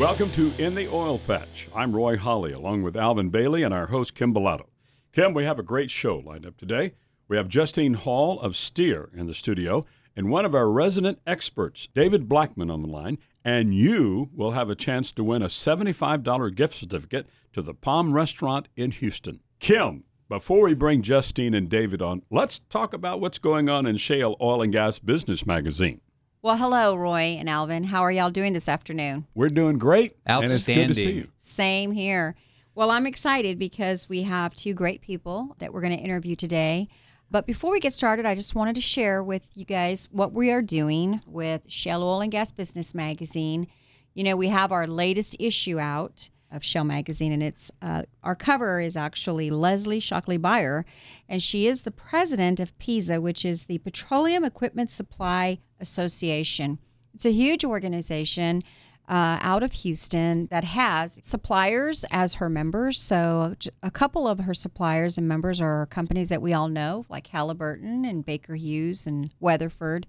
Welcome to In the Oil Patch. I'm Roy Holly, along with Alvin Bailey and our host, Kim Bellotto. Kim, we have a great show lined up today. We have Justine Hall of Steer in the studio and one of our resident experts, David Blackman, on the line. And you will have a chance to win a $75 gift certificate to the Palm Restaurant in Houston. Kim, before we bring Justine and David on, let's talk about what's going on in Shale Oil and Gas Business Magazine. Well, hello, Roy and Alvin. How are y'all doing this afternoon? We're doing great. And it's good to see you. Same here. Well, I'm excited because we have two great people that we're going to interview today. But before we get started, I just wanted to share with you guys what we are doing with Shale Oil and Gas Business Magazine. You know, we have our latest issue out of Shale Magazine, and it's uh, our cover is actually Leslie Shockley Beyer, and she is the president of PESA, which is the Petroleum Equipment Supply Association. It's a huge organization uh, out of Houston that has suppliers as her members. So, a couple of her suppliers and members are companies that we all know, like Halliburton and Baker Hughes and Weatherford,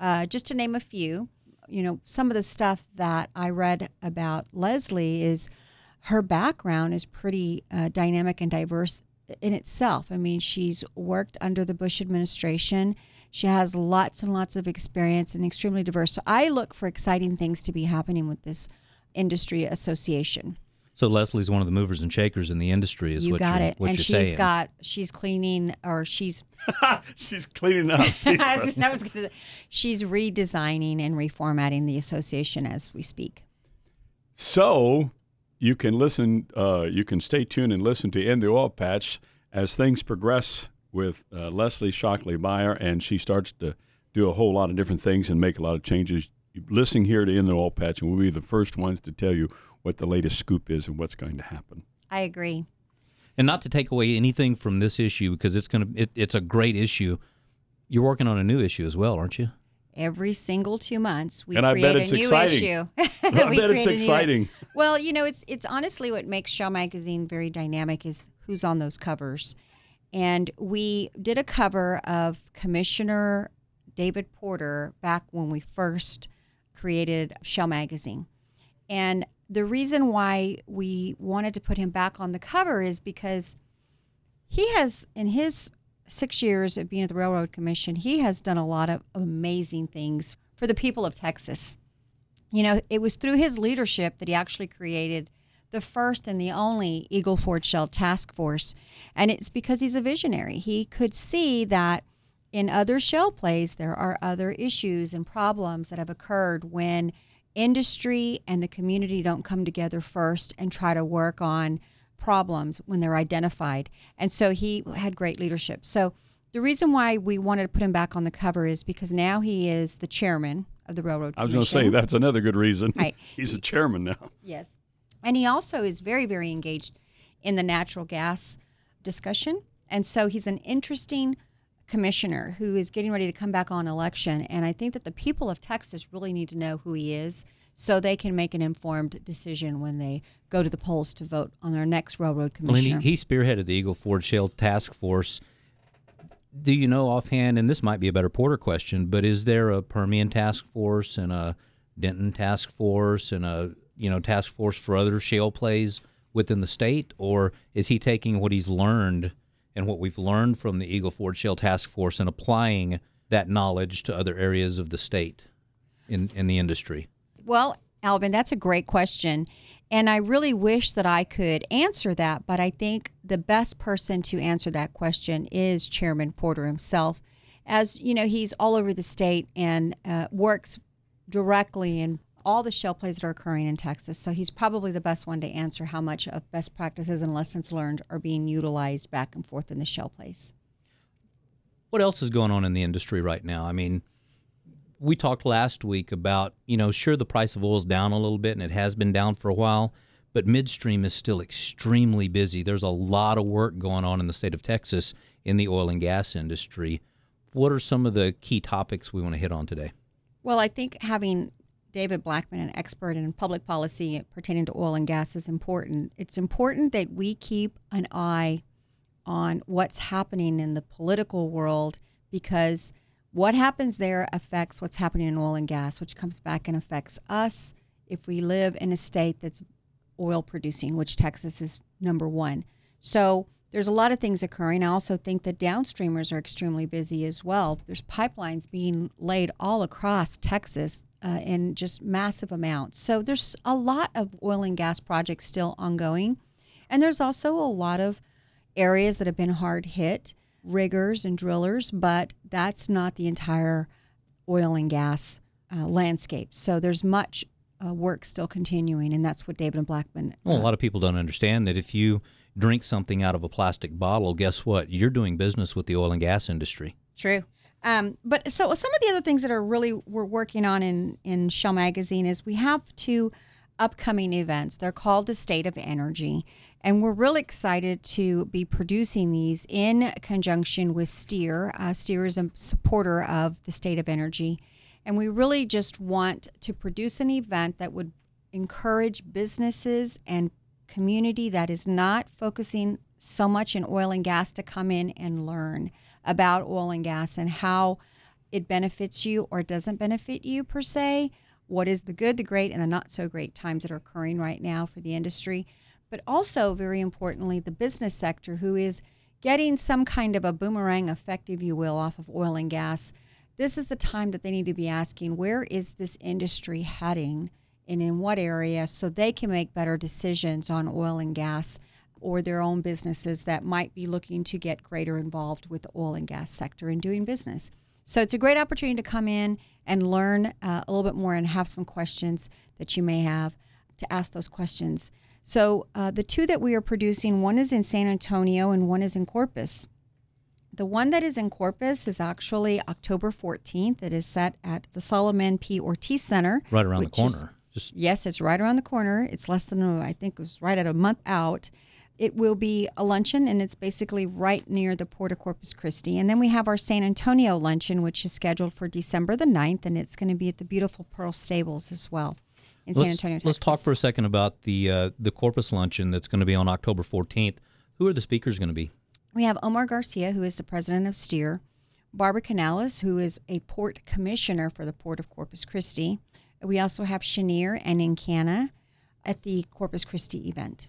uh, just to name a few. You know, some of the stuff that I read about Leslie is her background is pretty uh, dynamic and diverse in itself. I mean, she's worked under the Bush administration. She has lots and lots of experience and extremely diverse. So I look for exciting things to be happening with this industry association. So Leslie's one of the movers and shakers in the industry, is you what got you're, it. what and you're she's saying. got she's cleaning or she's She's cleaning up. I was gonna, she's redesigning and reformatting the association as we speak. So you can listen, uh, you can stay tuned and listen to In the Oil Patch as things progress with uh, Leslie Shockley Beyer, and she starts to do a whole lot of different things and make a lot of changes. You Listen here to In the Oil Patch, and we'll be the first ones to tell you what the latest scoop is and what's going to happen. I agree. and not to take away anything from this issue because it's going to—it's a great issue. You're working on a new issue as well, aren't you? Every single two months, we And I create bet it's a new exciting. issue. I bet it's create new- exciting. Well, you know, it's it's honestly what makes Shale Magazine very dynamic is who's on those covers. And we did a cover of Commissioner David Porter back when we first created Shale Magazine. And the reason why we wanted to put him back on the cover is because he has, in his six years of being at the Railroad Commission, he has done a lot of amazing things for the people of Texas. You know, it was through his leadership that he actually created the first and the only Eagle Ford Shale Task Force. And it's because he's a visionary. He could see that in other shale plays, there are other issues and problems that have occurred when industry and the community don't come together first and try to work on problems when they're identified. And so he had great leadership. So the reason why we wanted to put him back on the cover is because now he is the chairman of the Railroad I was going to say that's another good reason. Right. He's a chairman now. Yes. And he also is very, very engaged in the natural gas discussion. And so he's an interesting commissioner who is getting ready to come back on election. And I think that the people of Texas really need to know who he is so they can make an informed decision when they go to the polls to vote on their next railroad Well, commissioner. he, he spearheaded the Eagle Ford Shale Task Force. Do you know offhand, and this might be a better Porter question, but is there a Permian Task Force and a Denton Task Force and a you know task force for other shale plays within the state, or is he taking what he's learned and what we've learned from the Eagle Ford Shale Task Force and applying that knowledge to other areas of the state in in the industry? Well, Alvin, that's a great question. And I really wish that I could answer that, but I think the best person to answer that question is Chairman Porter himself. As you know, he's all over the state and uh, works directly in all the shale plays that are occurring in Texas. So he's probably the best one to answer how much of best practices and lessons learned are being utilized back and forth in the shale plays. what else is going on in the industry right now? I mean, we talked last week about, you know, sure the price of oil is down a little bit and it has been down for a while, but midstream is still extremely busy. There's a lot of work going on in the state of Texas in the oil and gas industry. What are some of the key topics we want to hit on today? Well, I think having David Blackman, an expert in public policy pertaining to oil and gas, is important. It's important that we keep an eye on what's happening in the political world because what happens there affects what's happening in oil and gas, which comes back and affects us if we live in a state that's oil producing, which Texas is number one. So there's a lot of things occurring. I also think that downstreamers are extremely busy as well. There's pipelines being laid all across Texas uh, in just massive amounts. So there's a lot of oil and gas projects still ongoing. And there's also a lot of areas that have been hard hit, riggers and drillers, but that's not the entire oil and gas uh, landscape. So there's much uh, work still continuing, and that's what David and Blackman. Well, a lot of people don't understand that if you drink something out of a plastic bottle, guess what? You're doing business with the oil and gas industry. True. Um, but so some of the other things that are really we're working on in in Shale Magazine is we have two upcoming events. They're called the State of Energy, and we're really excited to be producing these in conjunction with STEER. Uh, STEER is a supporter of the State of Energy, and we really just want to produce an event that would encourage businesses and community that is not focusing so much in oil and gas to come in and learn about oil and gas and how it benefits you or doesn't benefit you per se. What is the good, the great, and the not so great times that are occurring right now for the industry. But also, very importantly, the business sector who is getting some kind of a boomerang effect, if you will, off of oil and gas. This is the time that they need to be asking where is this industry heading and in what area so they can make better decisions on oil and gas or their own businesses that might be looking to get greater involved with the oil and gas sector and doing business. So it's a great opportunity to come in and learn uh, a little bit more and have some questions that you may have to ask those questions. So uh, the two that we are producing, one is in San Antonio and one is in Corpus. The one that is in Corpus is actually October 14th. It is set at the Solomon P. Ortiz Center. Right around the corner. Is, Just... Yes, it's right around the corner. It's less than, I think it was right at a month out it will be a luncheon and it's basically right near the Port of Corpus Christi. And then we have our San Antonio luncheon, which is scheduled for December the 9th, and it's going to be at the beautiful Pearl Stables as well in let's, San Antonio, Texas. Let's talk for a second about the uh, the Corpus luncheon that's going to be on October 14th. Who are the speakers going to be? We have Omar Garcia, who is the president of STEER, Barbara Canales, who is a port commissioner for the Port of Corpus Christi. We also have Cheniere and Encana at the Corpus Christi event.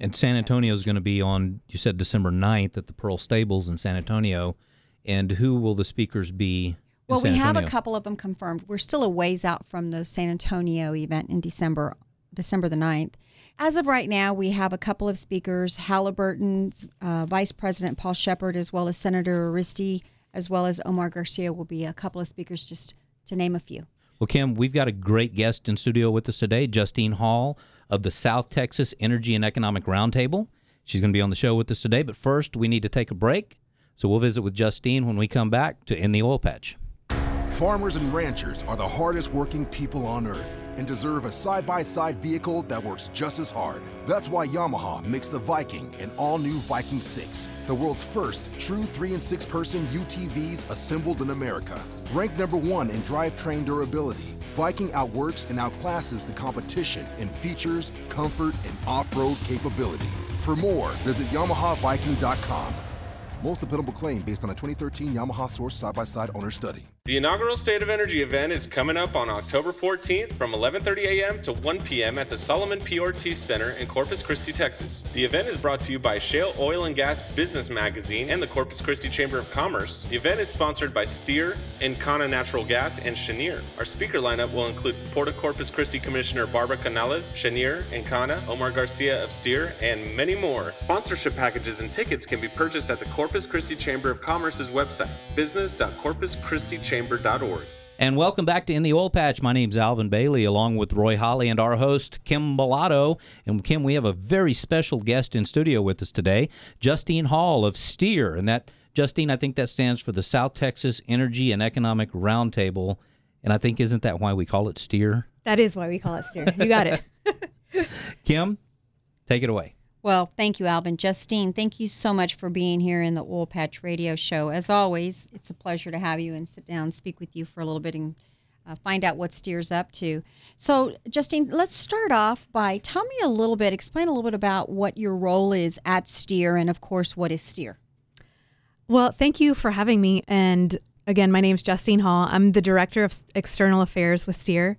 And San Antonio is going to be on, you said December 9th at the Pearl Stables in San Antonio. And who will the speakers be? Well, we have a couple of them confirmed. We're still a ways out from the San Antonio event in December, December the 9th. As of right now, we have a couple of speakers Halliburton's uh, Vice President Paul Shepard, as well as Senator Uresti, as well as Omar Garcia, will be a couple of speakers, just to name a few. Well, Kim, we've got a great guest in studio with us today, Justine Hall of the South Texas Energy and Economic Roundtable. She's going to be on the show with us today, but first we need to take a break. So we'll visit with Justine when we come back to In the Oil Patch. Farmers and ranchers are the hardest working people on earth and deserve a side by side vehicle that works just as hard. That's why Yamaha makes the Viking an all new Viking 6, the world's first true 3 and 6 person UTVs assembled in America. Ranked number one in drivetrain durability, Viking outworks and outclasses the competition in features, comfort, and off road capability. For more, visit YamahaViking.com. Most dependable claim based on a 2013 Yamaha Source side by side owner study. The inaugural State of Energy event is coming up on October 14th from 11:30 a.m. to 1 p.m. at the Solomon P. Ortiz Center in Corpus Christi, Texas. The event is brought to you by Shale Oil and Gas Business Magazine and the Corpus Christi Chamber of Commerce. The event is sponsored by STEER, Encana Natural Gas, and Cheniere. Our speaker lineup will include Port of Corpus Christi Commissioner Barbara Canales, Cheniere, Encana, Omar Garcia of STEER, and many more. Sponsorship packages and tickets can be purchased at the Corpus Christi Chamber of Commerce's website, business.corpuschristi.com chamber.org. And welcome back to In the Oil Patch. My name's Alvin Bailey, along with Roy Holly and our host, Kim Bellotto. And Kim, we have a very special guest in studio with us today, Justine Hall of STEER. And that, Justine, I think that stands for the South Texas Energy and Economic Roundtable. And I think, isn't that why we call it STEER? That is why we call it STEER. You got it. Kim, take it away. Well, thank you, Alvin. Justine, thank you so much for being here in the Oil Patch Radio Show. As always, it's a pleasure to have you and sit down and speak with you for a little bit and uh, find out what Steer's up to. So, Justine, let's start off by tell me a little bit, explain a little bit about what your role is at Steer, and of course, what is Steer. Well, thank you for having me. And again, my name is Justine Hall. I'm the Director of External Affairs with Steer.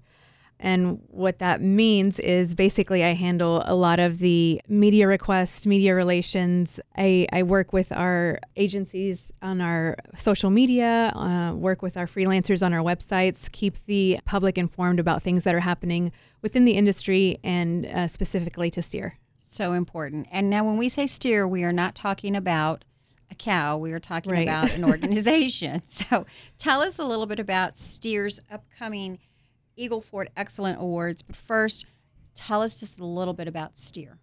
And what that means is basically I handle a lot of the media requests, media relations. I, I work with our agencies on our social media, uh, work with our freelancers on our websites, keep the public informed about things that are happening within the industry and uh, specifically to steer. So important. And now, when we say steer, we are not talking about a cow. We are talking Right. about an organization. so, tell us a little bit about Steer's upcoming Eagle Ford Excellent Awards. But first, tell us just a little bit about Steer.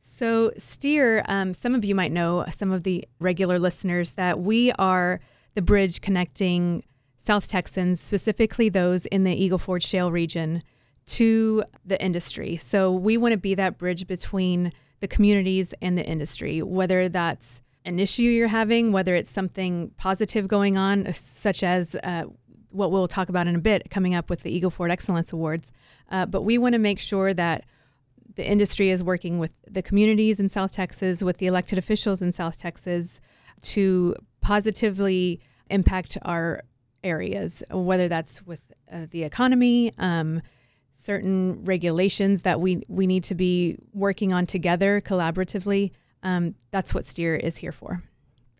So, Steer, um, some of you might know, some of the regular listeners, that we are the bridge connecting South Texans, specifically those in the Eagle Ford Shale region, to the industry. So, we want to be that bridge between the communities and the industry, whether that's an issue you're having, whether it's something positive going on, such as uh, what we'll talk about in a bit coming up with the Eagle Ford Excellence Awards. Uh, but we want to make sure that the industry is working with the communities in South Texas, with the elected officials in South Texas to positively impact our areas, whether that's with uh, the economy, um, certain regulations that we, we need to be working on together collaboratively. Um, that's what STEER is here for.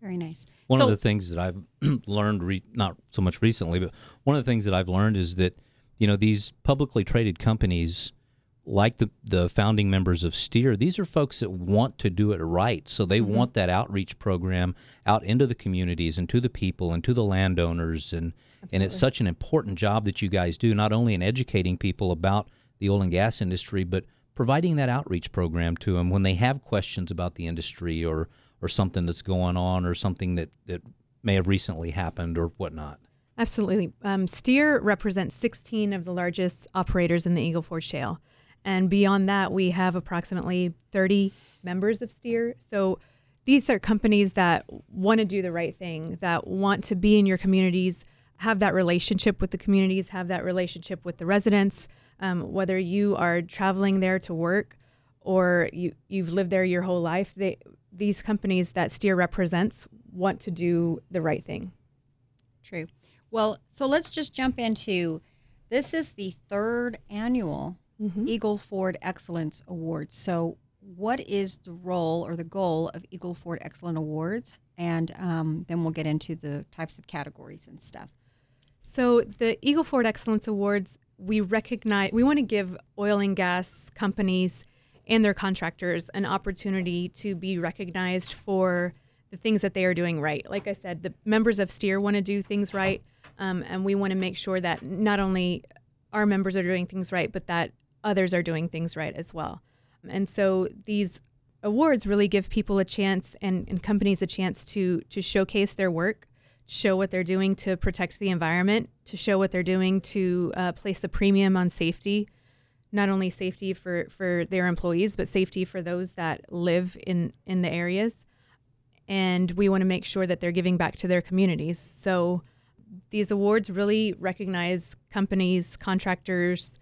Very nice. One so, of the things that I've learned, re- not so much recently, but one of the things that I've learned is that, you know, these publicly traded companies, like the, the founding members of Steer, these are folks that want to do it right. So they mm-hmm. want that outreach program out into the communities and to the people and to the landowners. And, and it's such an important job that you guys do, not only in educating people about the oil and gas industry, but providing that outreach program to them when they have questions about the industry or, or something that's going on or something that, that may have recently happened or whatnot. Absolutely. Um, Steer represents 16 of the largest operators in the Eagle Ford Shale. And beyond that, we have approximately 30 members of Steer. So these are companies that want to do the right thing, that want to be in your communities, have that relationship with the communities, have that relationship with the residents. Um, whether you are traveling there to work or you, you've lived there your whole life, they, these companies that Steer represents want to do the right thing. True. Well, so let's just jump into this is the third annual Eagle Ford Excellence Awards. So, what is the role or the goal of Eagle Ford Excellence Awards? And um, then we'll get into the types of categories and stuff. So the Eagle Ford Excellence Awards, we recognize we want to give oil and gas companies and their contractors an opportunity to be recognized for the things that they are doing right. Like I said, the members of Steer want to do things right, um, and we want to make sure that not only our members are doing things right, but that others are doing things right as well. And so these awards really give people a chance and, and companies a chance to to showcase their work show what they're doing to protect the environment, to show what they're doing to uh, place a premium on safety, not only safety for, for their employees, but safety for those that live in, in the areas. And we want to make sure that they're giving back to their communities. So these awards really recognize companies, contractors,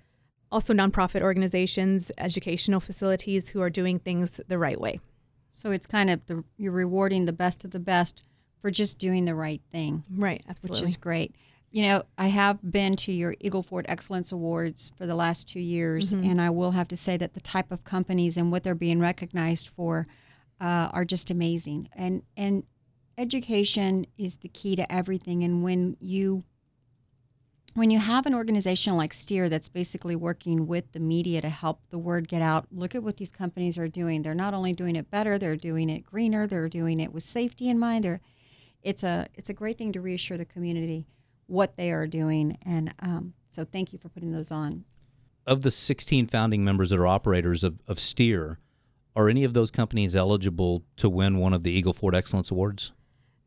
also nonprofit organizations, educational facilities who are doing things the right way. So, it's kind of the, you're rewarding the best of the best for just doing the right thing. Right, absolutely. which is great. You know, I have been to your Eagle Ford Excellence Awards for the last two years, and I will have to say that the type of companies and what they're being recognized for uh, are just amazing. And and education is the key to everything. And when you when you have an organization like Steer that's basically working with the media to help the word get out, look at what these companies are doing. They're not only doing it better, they're doing it greener, they're doing it with safety in mind. They're it's a it's a great thing to reassure the community what they are doing, and um, so thank you for putting those on. Of the 16 founding members that are operators of, of Steer, are any of those companies eligible to win one of the Eagle Ford Excellence Awards?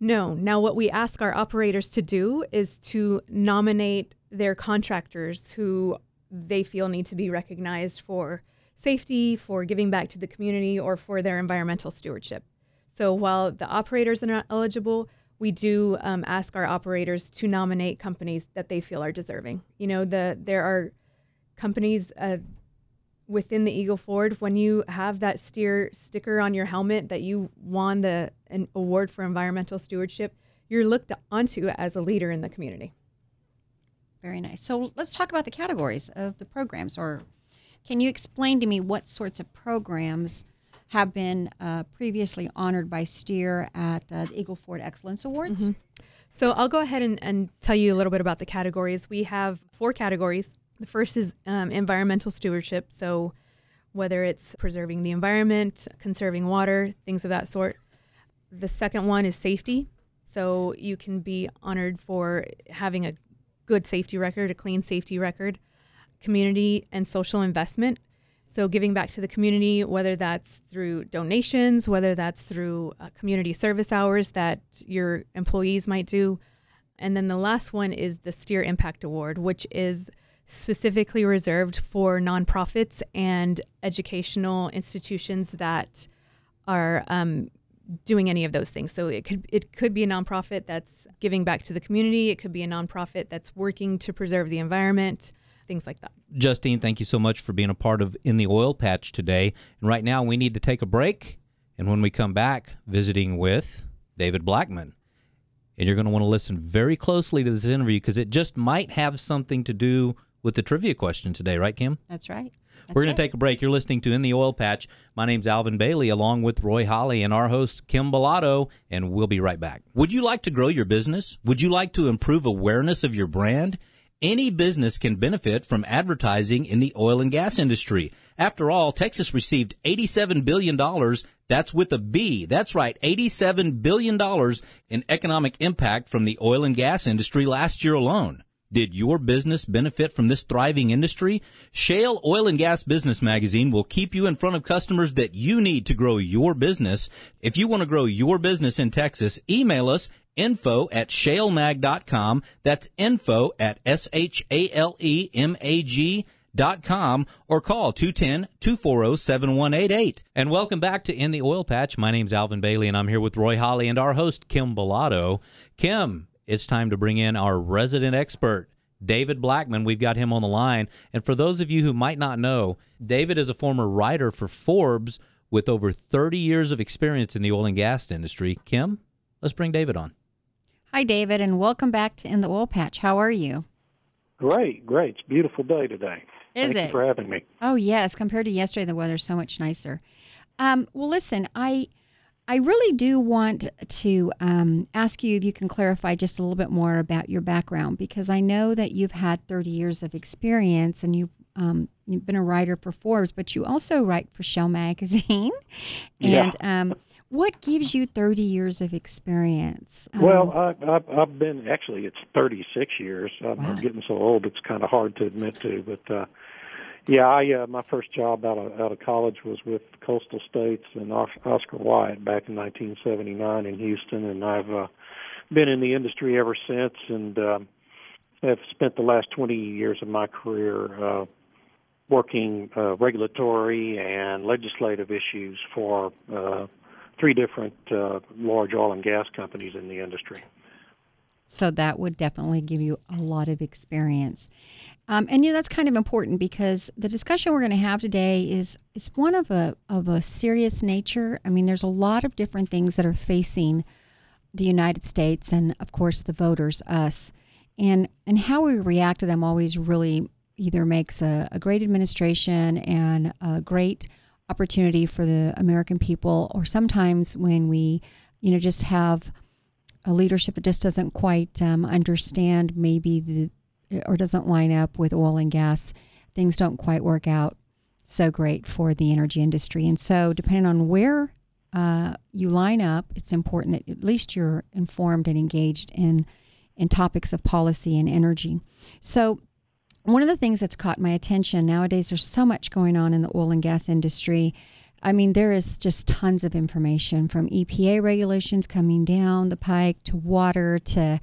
No. Now, what we ask our operators to do is to nominate their contractors who they feel need to be recognized for safety, for giving back to the community, or for their environmental stewardship. So while the operators are not eligible, we do um, ask our operators to nominate companies that they feel are deserving. You know, the there are companies uh, within the Eagle Ford when you have that steer sticker on your helmet that you won the an award for environmental stewardship, you're looked onto as a leader in the community. Very nice. So let's talk about the categories of the programs, or can you explain to me what sorts of programs have been uh, previously honored by STEER at uh, the Eagle Ford Excellence Awards? Mm-hmm. So I'll go ahead and, and, tell you a little bit about the categories. We have four categories. The first is um, environmental stewardship. So whether it's preserving the environment, conserving water, things of that sort. The second one is safety. So you can be honored for having a good safety record, a clean safety record, community and social investment. So, giving back to the community, whether that's through donations, whether that's through uh, community service hours that your employees might do. And then the last one is the STEER Impact Award, which is specifically reserved for nonprofits and educational institutions that are um, doing any of those things. So it could it could be a nonprofit that's giving back to the community. It could be a nonprofit that's working to preserve the environment, things like that. Justine, thank you so much for being a part of In the Oil Patch today. And right now we need to take a break. And when we come back, visiting with David Blackman. And you're going to want to listen very closely to this interview because it just might have something to do with the trivia question today, right, Kim? That's right. That's We're going right. to take a break. You're listening to In the Oil Patch. My name's Alvin Bailey, along with Roy Holly and our host, Kim Bellotto, and we'll be right back. Would you like to grow your business? Would you like to improve awareness of your brand? Any business can benefit from advertising in the oil and gas industry. After all, Texas received $87 billion. That's with a B. That's right, $87 billion in economic impact from the oil and gas industry last year alone. Did your business benefit from this thriving industry? Shale Oil and Gas Business Magazine will keep you in front of customers that you need to grow your business. If you want to grow your business in Texas, email us info at shalemag.com. That's info at S-H-A-L-E-M-A-G dot com or call 210-240-7188. And welcome back to In the Oil Patch. My name's Alvin Bailey and I'm here with Roy Holly and our host Kim Bellotto. Kim, it's time to bring in our resident expert, David Blackman. We've got him on the line. And for those of you who might not know, David is a former writer for Forbes with over 30 years of experience in the oil and gas industry. Kim, let's bring David on. Hi, David, and welcome back to In the Oil Patch. How are you? Great, great. It's a beautiful day today. Is Thank it? For having me. Oh, yes. Compared to yesterday, the weather's so much nicer. Um, well, listen, I I really do want to um, ask you if you can clarify just a little bit more about your background because I know that you've had 30 years of experience and you've, um, you've been a writer for Forbes, but you also write for Shale Magazine. and yeah. um, what gives you 30 years of experience? well, I, I've been actually, it's 36 years. I'm, Wow. I'm getting so old, it's kind of hard to admit to, but. Uh, yeah, I uh, my first job out of out of college was with Coastal States and Oscar Wyatt back in 1979 in Houston, and I've uh, been in the industry ever since, and um, have spent the last 20 years of my career uh, working uh, regulatory and legislative issues for uh, three different uh, large oil and gas companies in the industry. So that would definitely give you a lot of experience. Um, and you know, that's kind of important because the discussion we're going to have today is is one of a of a serious nature. I mean, there's a lot of different things that are facing the United States and of course the voters, us, and and how we react to them always really either makes a, a great administration and a great opportunity for the American people, or sometimes when we, you know, just have a leadership that just doesn't quite um, understand maybe the or doesn't line up with oil and gas, things don't quite work out so great for the energy industry. And so, depending on where uh, you line up, it's important that at least you're informed and engaged in in topics of policy and energy. So, one of the things that's caught my attention nowadays, there's so much going on in the oil and gas industry. I mean, there is just tons of information from EPA regulations coming down the pike to water to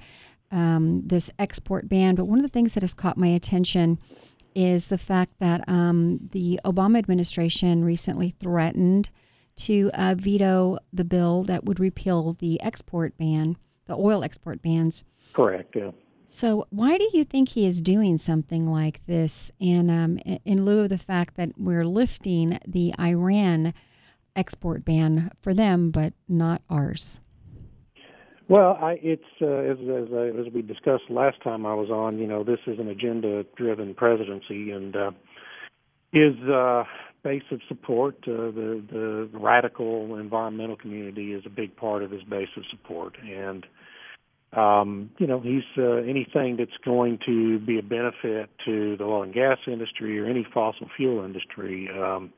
um, this export ban. But one of the things that has caught my attention is the fact that um, the Obama administration recently threatened to uh, veto the bill that would repeal the export ban, the oil export bans. Correct. Yeah. So, why do you think he is doing something like this? And um, in lieu of the fact that we're lifting the Iran export ban for them, but not ours. Well, I, it's uh, as as, uh, as we discussed last time I was on. You know, this is an agenda-driven presidency, and uh, his uh, base of support, uh, the the radical environmental community, is a big part of his base of support, and um, you know, he's uh, anything that's going to be a benefit to the oil and gas industry or any fossil fuel industry. Um,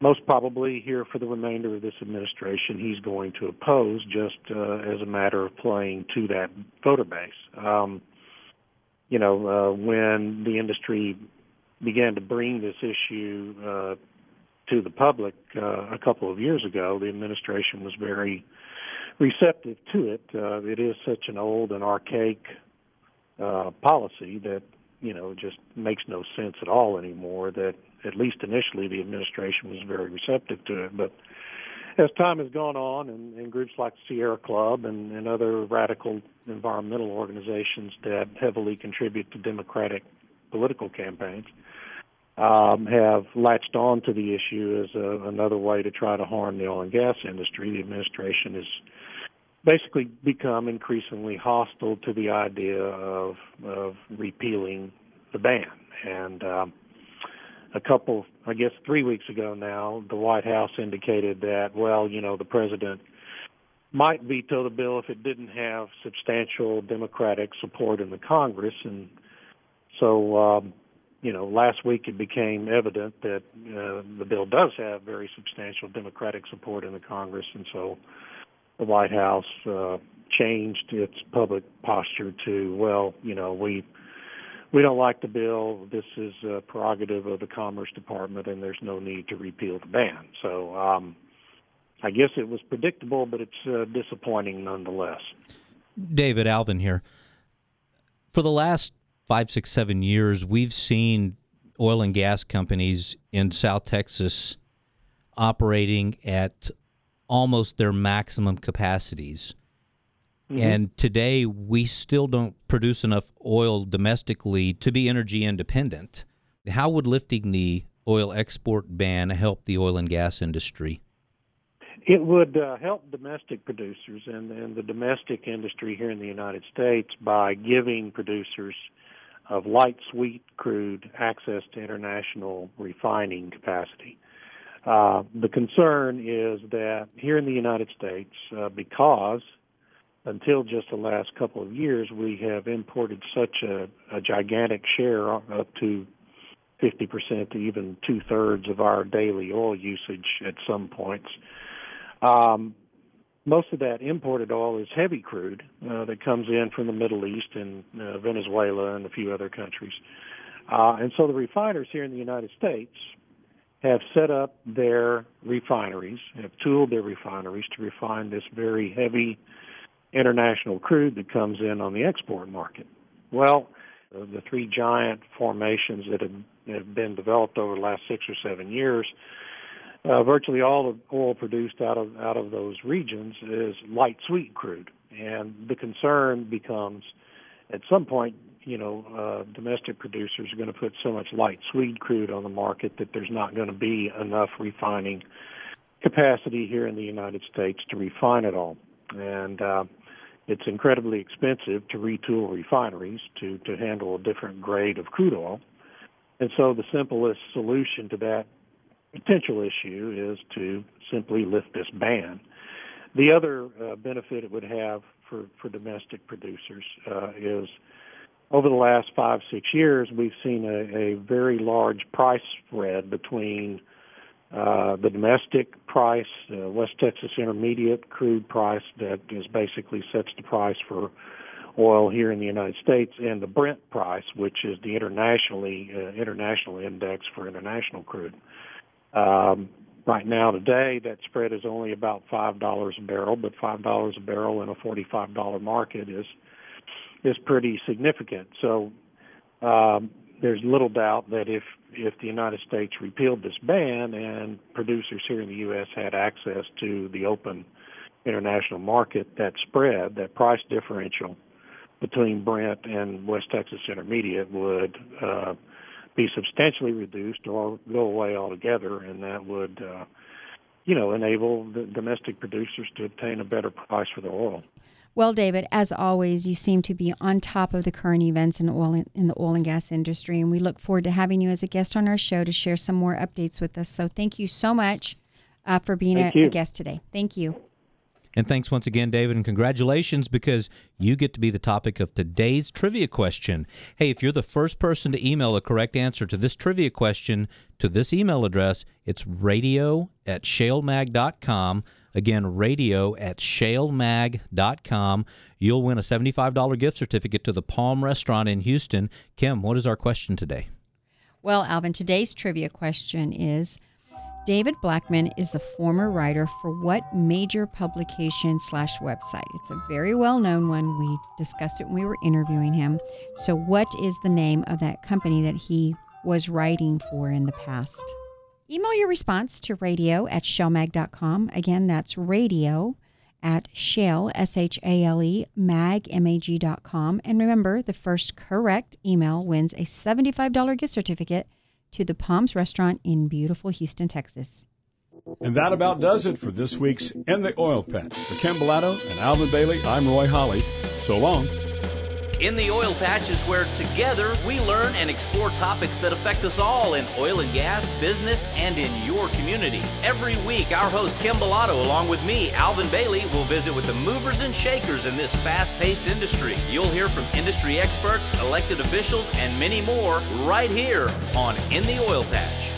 most probably here for the remainder of this administration, he's going to oppose just uh, as a matter of playing to that voter base. Um, you know, uh, when the industry began to bring this issue uh, to the public uh, a couple of years ago, the administration was very receptive to it. Uh, it is such an old and archaic uh, policy that you know just makes no sense at all anymore. That at least initially, the administration was very receptive to it. But as time has gone on, and, and groups like Sierra Club and, and other radical environmental organizations that heavily contribute to Democratic political campaigns um, have latched on to the issue as a, another way to try to harm the oil and gas industry. The administration has basically become increasingly hostile to the idea of, of repealing the ban. And um, a couple, I guess, three weeks ago now, the White House indicated that, well, you know, the president might veto the bill if it didn't have substantial Democratic support in the Congress. And so, um, you know, last week it became evident that uh, the bill does have very substantial Democratic support in the Congress. And so the White House uh, changed its public posture to, well, you know, we we don't like the bill. This is a prerogative of the Commerce Department, and there's no need to repeal the ban. So um, I guess it was predictable, but it's uh, disappointing nonetheless. David Alvin here. For the last five, six, seven years, we've seen oil and gas companies in South Texas operating at almost their maximum capacities. Mm-hmm. And today, we still don't produce enough oil domestically to be energy independent. How would lifting the oil export ban help the oil and gas industry? It would uh, help domestic producers and, and the domestic industry here in the United States by giving producers of light sweet crude access to international refining capacity. Uh, the concern is that here in the United States, uh, because until just the last couple of years, we have imported such a, a gigantic share, up to 50% to even two thirds of our daily oil usage at some points. Um, most of that imported oil is heavy crude uh, that comes in from the Middle East and uh, Venezuela and a few other countries. Uh, and so the refiners here in the United States have set up their refineries, have tooled their refineries to refine this very heavy international crude that comes in on the export market. Well, the three giant formations that have, been developed over the last six or seven years, uh, virtually all the oil produced out of out of those regions is light sweet crude, and the concern becomes, at some point, you know, uh, domestic producers are going to put so much light sweet crude on the market that there's not going to be enough refining capacity here in the United States to refine it all, and uh, it's incredibly expensive to retool refineries to, to handle a different grade of crude oil. And so the simplest solution to that potential issue is to simply lift this ban. The other uh, benefit it would have for, for domestic producers uh, is over the last five, six years, we've seen a, a very large price spread between uh, the domestic price, uh, West Texas Intermediate crude price that is basically sets the price for oil here in the United States, and the Brent price, which is the internationally uh, international index for international crude. Um, right now, today, that spread is only about five dollars a barrel, but five dollars a barrel in a forty-five dollar market is is pretty significant. So, um, there's little doubt that if if the United States repealed this ban and producers here in the U.S. had access to the open international market, that spread, that price differential between Brent and West Texas Intermediate would uh, be substantially reduced or go away altogether, and that would, uh, you know, enable the domestic producers to obtain a better price for their oil. Well, David, as always, you seem to be on top of the current events in oil in the oil and gas industry, and we look forward to having you as a guest on our show to share some more updates with us. So, thank you so much uh, for being a, a guest today. Thank you. And thanks once again, David, and congratulations because you get to be the topic of today's trivia question. Hey, if you're the first person to email a correct answer to this trivia question to this email address, it's radio at shalemag.com. Again, radio at shalemag.com. You'll win a $75 gift certificate to the Palm Restaurant in Houston. Kim, what is our question today? Well, Alvin, today's trivia question is David Blackman is the former writer for what major publication slash website? It's a very well known one. We discussed it when we were interviewing him. So, what is the name of that company that he was writing for in the past? Email your response to radio at shalemag.com. Again, that's radio at shale, S H A L E, mag, M A G.com. And remember, the first correct email wins a $75 gift certificate to the Palms Restaurant in beautiful Houston, Texas. And that about does it for this week's In the Oil Patch. For Ken Bellotto and Alvin Bailey, I'm Roy Holly. So long. In the Oil Patch is where together we learn and explore topics that affect us all in oil and gas, business, and in your community. Every week, our host Kim Bellotto, along with me, Alvin Bailey, will visit with the movers and shakers in this fast paced industry. You'll hear from industry experts, elected officials, and many more right here on In the Oil Patch.